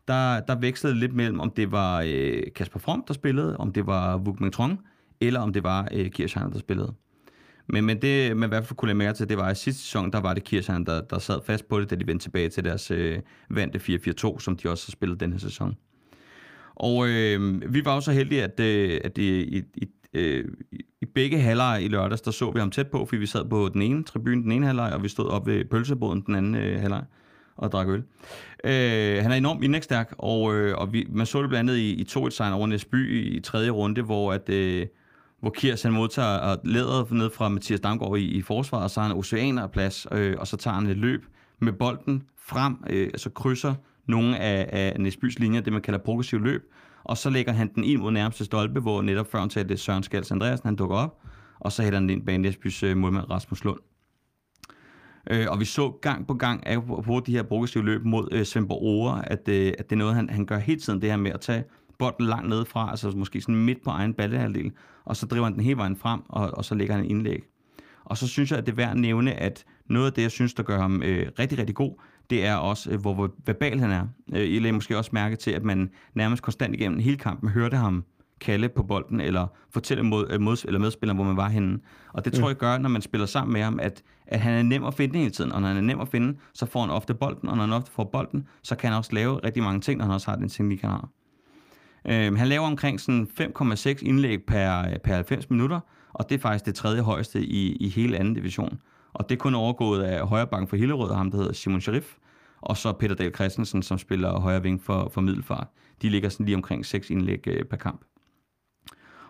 der, der vekslede lidt mellem, om det var øh, Kasper From, der spillede, om det var Vuk Trong, eller om det var øh, Kirchheim, der spillede. Men, men det, man i hvert fald kunne lade mærke til, det var, at sidste sæson, der var det Kirchheim, der, der sad fast på det, da de vendte tilbage til deres øh, vante 4-4-2, som de også har spillet den her sæson. Og øh, vi var jo så heldige, at, øh, at i, i, i, øh, i begge halvleje i lørdags, der så vi ham tæt på, fordi vi sad på den ene tribune, den ene halvleg, og vi stod op ved pølseboden den anden øh, halvleg og drak øl. Øh, han er enormt indlægstærk, og, øh, og vi, man så det blandt andet i, i 2-1-sejren over Næsby i, i tredje runde, hvor at... Øh, hvor Kirs han modtager øh, læderet ned fra Mathias Damgaard i, i forsvaret, og så har han oceaner af plads, øh, og så tager han et løb med bolden frem, øh, altså krydser nogle af, af Næsbys linjer, det man kalder progressiv løb, og så lægger han den ind mod nærmeste stolpe, hvor netop før han talte Søren Skals Andreasen, han dukker op, og så hætter han ind bag Næsbys øh, målmand Rasmus Lund. Øh, og vi så gang på gang af på de her progressive løb mod øh, Svendborg Ore, at, øh, at det er noget, han, han gør hele tiden, det her med at tage bolden langt ned fra, altså måske sådan midt på egen ballehalvdel, og så driver han den hele vejen frem, og, og så lægger han en indlæg. Og så synes jeg, at det er værd at nævne, at noget af det, jeg synes, der gør ham øh, rigtig, rigtig god, det er også, øh, hvor, verbal han er. Øh, I lagde måske også mærke til, at man nærmest konstant igennem hele kampen hørte ham kalde på bolden, eller fortælle mod, øh, mod, eller medspilleren, hvor man var henne. Og det tror jeg gør, når man spiller sammen med ham, at, at han er nem at finde hele tiden. Og når han er nem at finde, så får han ofte bolden, og når han ofte får bolden, så kan han også lave rigtig mange ting, når han også har den teknik, han har. Øh, han laver omkring sådan 5,6 indlæg per, øh, per 90 minutter, og det er faktisk det tredje højeste i, i hele anden division. Og det er kun overgået af højrebank for Hillerød, ham der hedder Simon Sharif, og så Peter Dahl Christensen, som spiller højre ving for, for Middelfart. De ligger sådan lige omkring 6 indlæg øh, per kamp.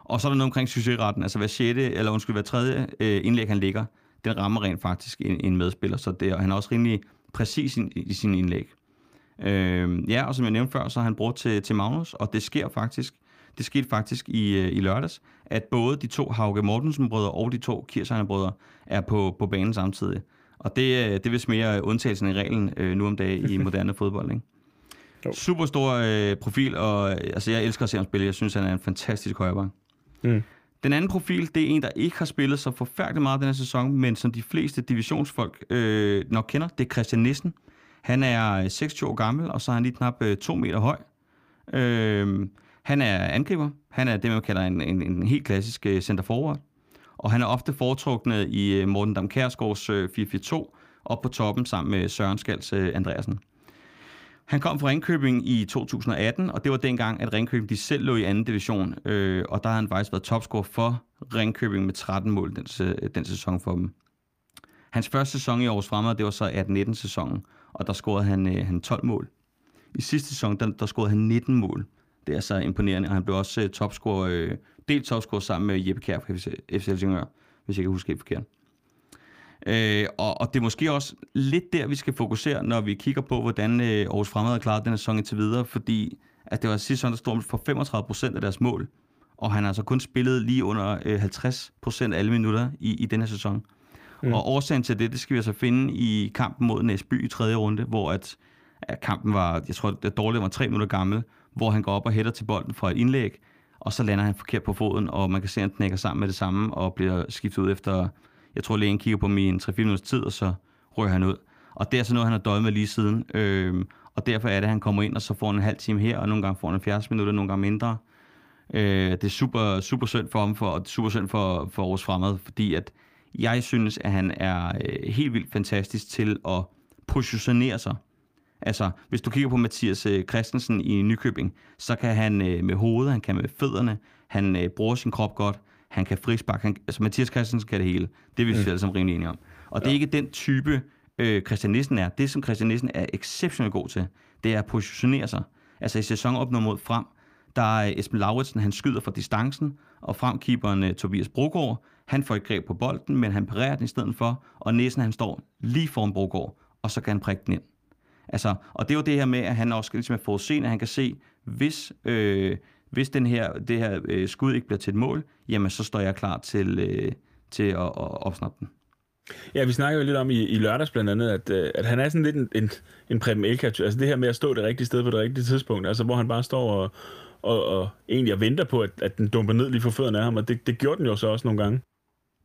Og så er der noget omkring succesretten, altså hver sjette, eller undskyld, hver tredje øh, indlæg, han ligger, den rammer rent faktisk en, en medspiller, så det, og han er også rimelig præcis i, i sin indlæg. Øh, ja, og som jeg nævnte før, så har han brugt til, til Magnus, og det sker faktisk, det skete faktisk i, øh, i lørdags, at både de to Hauge Mortensen-brødre og de to Kirsheimer-brødre er på, på banen samtidig. Og det, øh, det vist mere undtagelsen i reglen øh, nu om dagen i [laughs] moderne fodbold, ikke? Jo. Super stor øh, profil, og altså, jeg elsker at se ham spille. Jeg synes, han er en fantastisk højreback. Mm. Den anden profil, det er en, der ikke har spillet så forfærdeligt meget den her sæson, men som de fleste divisionsfolk øh, nok kender, det er Christian Nissen. Han er øh, 26 år gammel, og så er han lige knap øh, 2 meter høj. Øh, han er angriber. Han er det, man kalder en, en, en helt klassisk øh, center forward. Og han er ofte foretrukne i øh, Morten Damkærsgaards øh, 4-4-2, op på toppen sammen med Søren Skals øh, Andreasen. Han kom fra Ringkøbing i 2018, og det var dengang, at Ringkøbing de selv lå i anden division, øh, og der har han faktisk været topscorer for Ringkøbing med 13 mål den, øh, den sæson for dem. Hans første sæson i års fremad, det var så 18-19 sæsonen, og der scorede han, øh, han 12 mål. I sidste sæson, der, der scorede han 19 mål. Det er så imponerende, og han blev også øh, topscorer, øh, delt topscorer sammen med Jeppe Kjær fra FC Helsingør, hvis jeg kan huske helt forkert. Øh, og, og det er måske også lidt der, vi skal fokusere, når vi kigger på, hvordan øh, Aarhus Fremad har klaret den sæson indtil videre, fordi at det var sidste sæson, der stod for 35 procent af deres mål, og han har altså kun spillet lige under øh, 50 procent af alle minutter i, i den her sæson. Mm. Og årsagen til det, det skal vi altså finde i kampen mod Næsby i tredje runde, hvor at, at kampen var, jeg tror, det dårligt var tre minutter gammel, hvor han går op og hætter til bolden fra et indlæg, og så lander han forkert på foden, og man kan se, at han knækker sammen med det samme, og bliver skiftet ud efter, jeg tror, lægen kigger på min 3-4 minutters tid, og så rører han ud. Og det er så noget, han har døjet med lige siden. Øhm, og derfor er det, at han kommer ind, og så får han en halv time her, og nogle gange får han 70 minutter, nogle gange mindre. Øh, det er super, super synd for ham, for, og super synd for, for vores fremad, fordi at jeg synes, at han er øh, helt vildt fantastisk til at positionere sig. Altså, hvis du kigger på Mathias øh, Christensen i Nykøbing, så kan han øh, med hovedet, han kan med fødderne, han øh, bruger sin krop godt, han kan frispark. Han, altså, Mathias Christensen kan det hele. Det er vi mm. alle sammen rimelig enige om. Og ja. det er ikke den type, øh, Christian Nissen er. Det, som Christian Nissen er exceptionelt god til, det er at positionere sig. Altså i sæsonopnået mod frem, der er Esben Lauritsen, han skyder fra distancen, og fremkeeperen uh, Tobias Brogaard, han får et greb på bolden, men han parerer den i stedet for, og næsten han står lige foran Brogaard, og så kan han prikke den ind. Altså, og det er jo det her med, at han også ligesom er forudseende, at han kan se, hvis, øh, hvis den her, det her øh, skud ikke bliver til et mål, jamen så står jeg klar til, øh, til at, at opsnappe den. Ja, vi snakker jo lidt om i, i lørdags blandt andet, at, øh, at han er sådan lidt en, en, en Preben Elka, altså det her med at stå det rigtige sted på det rigtige tidspunkt, altså hvor han bare står og, og, og egentlig og venter på, at, at den dumper ned lige for fødderne af ham, og det, det gjorde den jo så også nogle gange.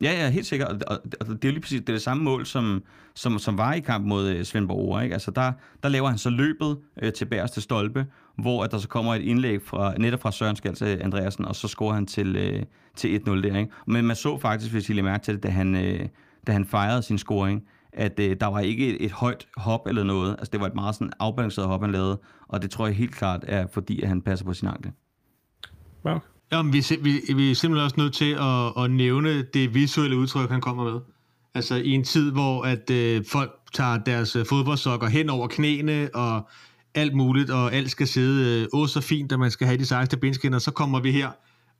Ja, ja, helt sikkert. Og, og, det er jo lige præcis det, er det samme mål, som, som, som var i kamp mod øh, Svendborg Ore. Ikke? Altså der, der laver han så løbet øh, til bærste stolpe, hvor at der så kommer et indlæg fra, netop fra Søren Skalse øh, Andreasen, og så scorer han til, øh, til 1-0 der. Ikke? Men man så faktisk, hvis I lige mærke til det, da han, øh, da han fejrede sin scoring, at øh, der var ikke et, et højt hop eller noget. Altså det var et meget sådan afbalanceret hop, han lavede, og det tror jeg helt klart er fordi, at han passer på sin ankel. Wow. Jamen, vi, vi, vi er simpelthen også nødt til at, at nævne det visuelle udtryk, han kommer med. Altså i en tid, hvor at øh, folk tager deres øh, fodboldsokker hen over knæene og alt muligt, og alt skal sidde øh, åh så fint, at man skal have de sejeste benskinner, så kommer vi her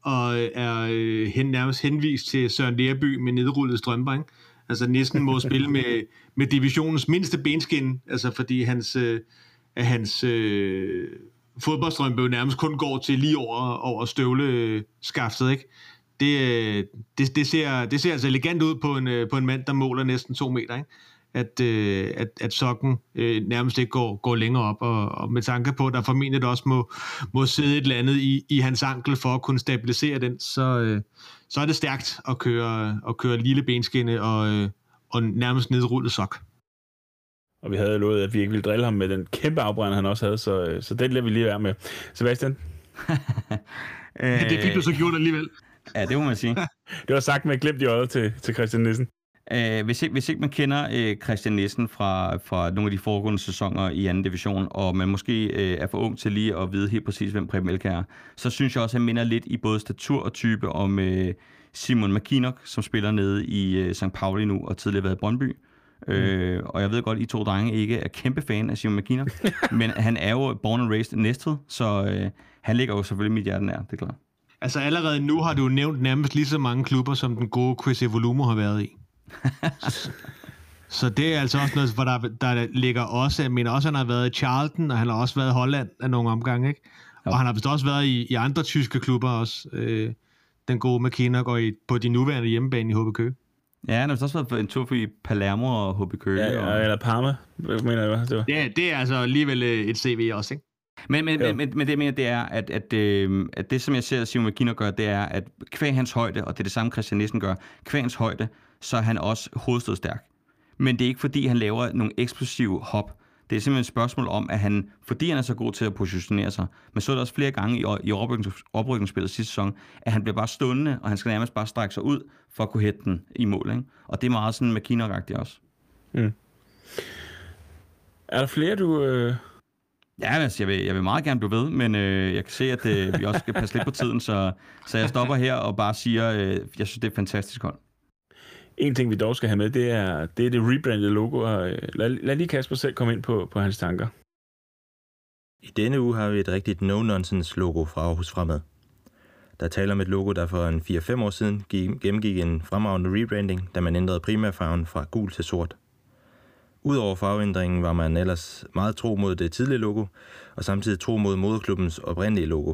og øh, er øh, hen, nærmest henvist til Søren Lerby med nedrullede strømper, ikke? Altså næsten må spille med, med divisionens mindste benskin, altså fordi hans, øh, hans øh, fodboldstrømpe jo nærmest kun går til lige over, over støvleskaftet, ikke? Det, øh, det, det, ser, det ser altså elegant ud på en, øh, på en mand, der måler næsten to meter, ikke? At, øh, at, at sokken øh, nærmest ikke går, går længere op, og, og med tanke på, at der formentlig også må, må sidde et eller andet i, i hans ankel for at kunne stabilisere den, så, øh, så er det stærkt at køre, at køre lille benskinne og, øh, og nærmest nedrullet sok. Og vi havde lovet, at vi ikke ville drille ham med den kæmpe afbrænder, han også havde, så, så det lader vi lige være med. Sebastian? ja, [laughs] det fik du så gjort alligevel. Ja, det må man sige. [laughs] det var sagt med glemt i øjet til, til Christian Nissen. Uh, hvis, ikke, hvis ikke man kender uh, Christian Nissen fra, fra nogle af de foregående sæsoner i anden division, og man måske uh, er for ung til lige at vide helt præcis, hvem Preben Elke er, så synes jeg også, at han minder lidt i både statur og type om uh, Simon McKinnock, som spiller nede i uh, St. Pauli nu, og tidligere været i Brøndby. Mm. Øh, og jeg ved godt, at I to drenge ikke er kæmpe fan af Simon McKinnon, [laughs] men han er jo born and raised Næstved, så øh, han ligger jo selvfølgelig mit hjerte nær, det er klart. Altså allerede nu har du nævnt nærmest lige så mange klubber, som den gode Chris Evolumo har været i. [laughs] så det er altså også noget, hvor der, der ligger også, jeg mener også, han har været i Charlton, og han har også været i Holland af nogle omgange, ikke? Jo. Og han har vist også været i, i andre tyske klubber også, øh, den gode McKinnon går i, på de nuværende hjemmebane i HB Køge. Ja, han har også været på en tur i Palermo og HB Køge. Ja, og... eller Parma, mener jeg. Det var. Ja, det er altså alligevel øh, et CV også, ikke? Men, men, men, men det jeg mener, det er, at, at, øh, at det, som jeg ser Simon McKinnon gør, det er, at kvæg hans højde, og det er det samme Christian Nissen gør, kvæg hans højde, så er han også hovedstødstærk. Men det er ikke, fordi han laver nogle eksplosive hop. Det er simpelthen et spørgsmål om, at han, fordi han er så god til at positionere sig, men så er der også flere gange i, i opryknings, oprykningsspillet sidste sæson, at han bliver bare stående, og han skal nærmest bare strække sig ud for at kunne hætte den i mål. Ikke? Og det er meget sådan mckinnon også. Mm. Er der flere, du... Øh... Ja, altså, jeg vil, jeg vil meget gerne blive ved, men øh, jeg kan se, at øh, vi også skal passe lidt på tiden, så, så jeg stopper her og bare siger, øh, jeg synes, det er et fantastisk hold. En ting, vi dog skal have med, det er det, er det rebrandede logo. Og, øh, lad, lad lige Kasper selv komme ind på, på hans tanker. I denne uge har vi et rigtigt no-nonsense logo fra Aarhus Fremad. Der taler om et logo, der for en 4-5 år siden gennemgik en fremragende rebranding, da man ændrede primærfarven fra gul til sort. Udover farveændringen var man ellers meget tro mod det tidlige logo, og samtidig tro mod moderklubbens oprindelige logo.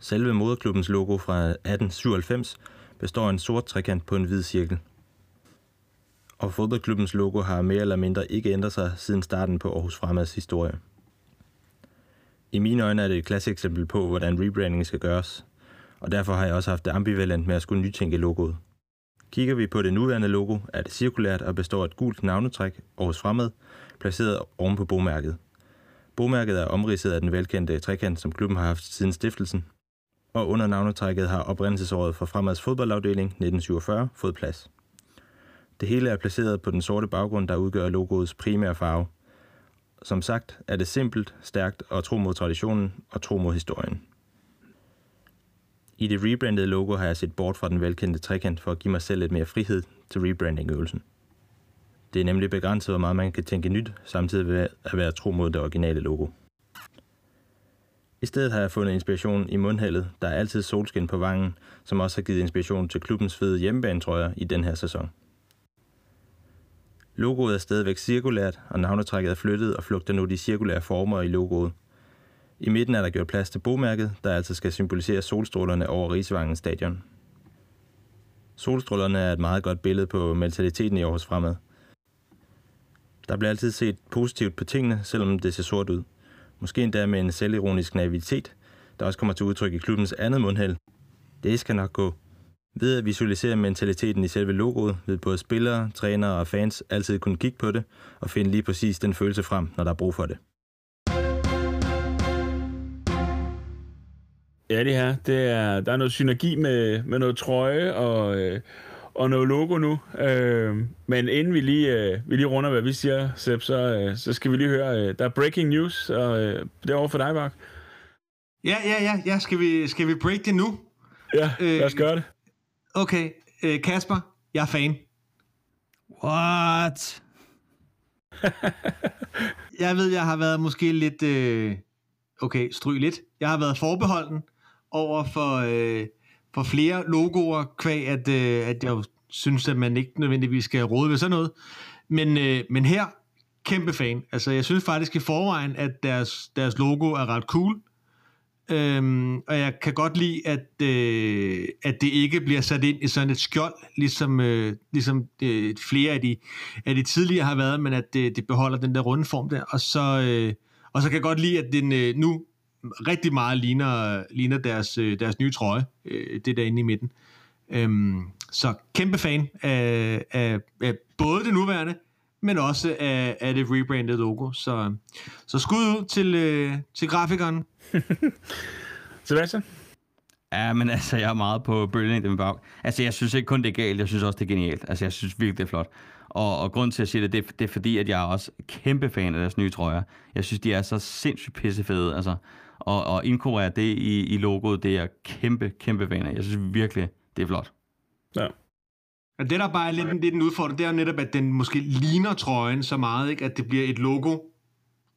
Selve moderklubbens logo fra 1897 består af en sort trekant på en hvid cirkel. Og fodboldklubbens logo har mere eller mindre ikke ændret sig siden starten på Aarhus Fremads historie. I mine øjne er det et klassisk eksempel på, hvordan rebranding skal gøres, og derfor har jeg også haft det ambivalent med at skulle nytænke logoet. Kigger vi på det nuværende logo, er det cirkulært og består af et gult navnetræk Aarhus Fremad, placeret oven på bogmærket. Bogmærket er omridset af den velkendte trekant, som klubben har haft siden stiftelsen, og under navnetrækket har oprindelsesåret for Fremads fodboldafdeling 1947 fået plads. Det hele er placeret på den sorte baggrund, der udgør logoets primære farve. Som sagt er det simpelt, stærkt og tro mod traditionen og tro mod historien. I det rebrandede logo har jeg set bort fra den velkendte trekant for at give mig selv lidt mere frihed til rebranding-øvelsen. Det er nemlig begrænset, hvor meget man kan tænke nyt, samtidig med at være tro mod det originale logo. I stedet har jeg fundet inspiration i mundhældet, der er altid solskin på vangen, som også har givet inspiration til klubbens fede hjemmebanetrøjer i den her sæson. Logoet er stadigvæk cirkulært, og navnetrækket er flyttet og flugter nu de cirkulære former i logoet. I midten er der gjort plads til bomærket, der altså skal symbolisere solstrålerne over Rigsvangen stadion. Solstrålerne er et meget godt billede på mentaliteten i Aarhus Fremad. Der bliver altid set positivt på tingene, selvom det ser sort ud. Måske endda med en selvironisk naivitet, der også kommer til udtryk i klubbens andet mundhæld. Det skal nok gå. Ved at visualisere mentaliteten i selve logoet, vil både spillere, trænere og fans altid kunne kigge på det og finde lige præcis den følelse frem, når der er brug for det. Ja, det her. Det er, der er noget synergi med, med noget trøje og, øh, og noget logo nu. Øh, men inden vi lige, øh, vi lige runder, hvad vi siger, Sepp, så, øh, så skal vi lige høre, øh, der er breaking news, og øh, det er over for dig, Mark. Ja, ja, ja, ja. Skal vi, skal vi break det nu? Ja, lad os gøre det. Okay, øh, Kasper, jeg er fan. What? [laughs] Jeg ved, jeg har været måske lidt... Øh, okay, stryg lidt. Jeg har været forbeholden over for, øh, for flere logoer, kvæg at, øh, at jeg synes, at man ikke nødvendigvis skal råde ved sådan noget. Men, øh, men her, kæmpe fan. Altså, jeg synes faktisk i forvejen, at deres, deres logo er ret cool. Øhm, og jeg kan godt lide, at, øh, at det ikke bliver sat ind i sådan et skjold, ligesom, øh, ligesom øh, flere af de, af de tidligere har været, men at det, det beholder den der runde form der. Og så, øh, og så kan jeg godt lide, at den øh, nu rigtig meget ligner, ligner deres, øh, deres nye trøje, øh, det der inde i midten. Øhm, så kæmpe fan af, af, af både det nuværende, men også af, af det rebranded logo. Så, så skud ud til, øh, til grafikeren. [laughs] Sebastian? Ja, men altså, jeg er meget på bølgen med bag. Altså, jeg synes ikke kun, det er galt, jeg synes også, det er genialt. Altså, jeg synes virkelig, det er flot. Og, og grund til, at jeg siger det, det, det er fordi, at jeg er også kæmpe fan af deres nye trøjer. Jeg synes, de er så sindssygt pissefede. Altså, og, og inkorporere det i, i logoet, det er kæmpe, kæmpe fan af. Jeg synes virkelig, det er flot. Ja. Og det, der bare er lidt, lidt en udfordring, det er jo netop, at den måske ligner trøjen så meget, ikke? at det bliver et logo,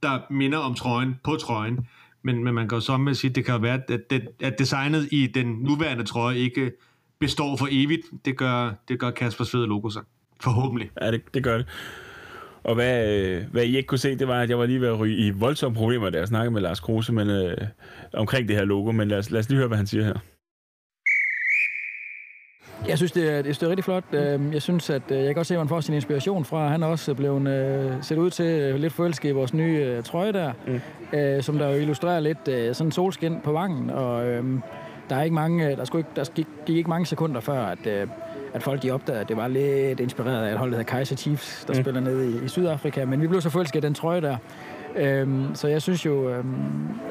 der minder om trøjen på trøjen. Men, men man kan jo så med at sige, at det kan jo være, at, det, at designet i den nuværende trøje ikke består for evigt. Det gør, det gør Kaspers fede logo så. Forhåbentlig. Ja, det, det gør det. Og hvad, øh, hvad I ikke kunne se, det var, at jeg var lige ved at ryge i voldsomme problemer, da jeg snakkede med Lars Kruse men, øh, omkring det her logo. Men lad os, lad os lige høre, hvad han siger her. Jeg synes, det er, det er rigtig flot. Øhm, Jeg synes, at øh, jeg kan også se, at man får sin inspiration fra. Han er også blevet øh, set ud til øh, lidt forelsket i vores nye øh, trøje der, mm. øh, som der jo illustrerer lidt øh, sådan solskin på vangen. Og øh, der er ikke mange, øh, der, skulle ikke, der gik, gik ikke mange sekunder før, at, øh, at folk de opdagede, at det var lidt inspireret af et hold, der hedder Kaiser Chiefs, der mm. spiller nede i, i Sydafrika. Men vi blev så forelsket i den trøje der. Øhm, så jeg synes jo, øhm,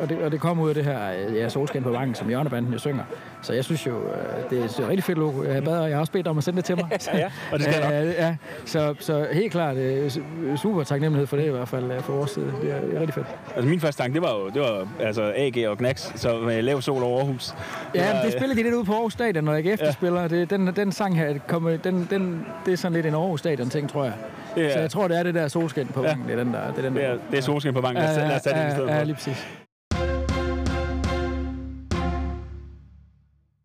og, det, og det kommer ud af det her øh, ja, solskin på vangen, som Jørnebanden jo synger. Så jeg synes jo, øh, det er et rigtig fedt logo. Jeg, bad, jeg har også bedt om at sende det til mig. [laughs] ja, og det skal jeg nok. Øh, ja, så, så helt klart øh, super taknemmelighed for det i hvert fald øh, fra vores side. Det er, det er rigtig fedt. Altså min første tanke, det var jo det var, altså AG og Knacks, så med lav sol over Aarhus. Det Ja, var, det spiller de lidt ude på Aarhus Stadion, når AGF ja. spiller. Det, den, den sang her, kommer, den, den, det er sådan lidt en Aarhus Stadion ting, tror jeg. Det er- Så jeg tror, det er det der solskin på vangen. Det er den der. Det er den Det der. er, det er solskin på vangen. Lad os, lad os tage det i stedet ja, ja, for. lige præcis.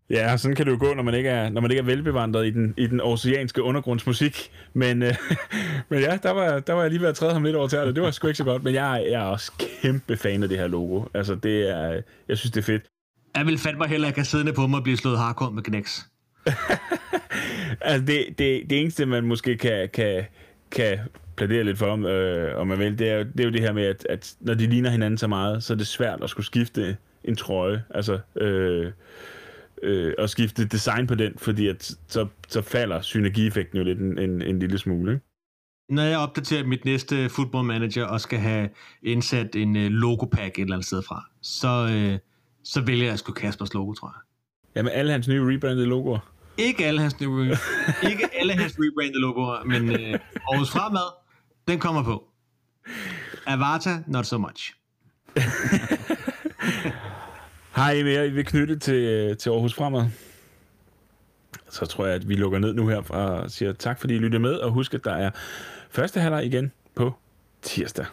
Ja, sådan kan det jo gå, når man ikke er, når man ikke er velbevandret i den, i den oceanske undergrundsmusik. Men, øh, [laughs] men ja, der var, der var jeg lige ved at træde ham lidt over tæerne. Det var sgu ikke så godt, men jeg, er- jeg er også kæmpe fan af det her logo. Altså, det er, jeg synes, det er fedt. Jeg vil fandme heller ikke have siddende på mig og blive slået hardcore med knæks. [laughs] Altså, det, det, det eneste, man måske kan, kan, kan plædere lidt for, om, øh, om man vil, det er, jo- det er jo det her med, at, at når de ligner hinanden så meget, så er det svært at skulle skifte en trøje. Altså, øh, øh, at skifte design på den, fordi at, så, så falder synergieffekten jo lidt en, en, en lille smule. Ikke? Når jeg opdaterer mit næste football manager og skal have indsat en øh, logo-pack et eller andet sted fra, så, øh, så vælger jeg sgu Kaspers logo, tror jeg. Ja, med alle hans nye rebrandede logoer. Ikke alle hans, nye, ikke alle hans rebranded logoer, men øh, Aarhus Fremad, den kommer på. Avata, not so much. [laughs] Har I mere, I vil knytte til, øh, til Aarhus Fremad? Så tror jeg, at vi lukker ned nu her og siger tak, fordi I lyttede med, og husk, at der er første halvleg igen på tirsdag.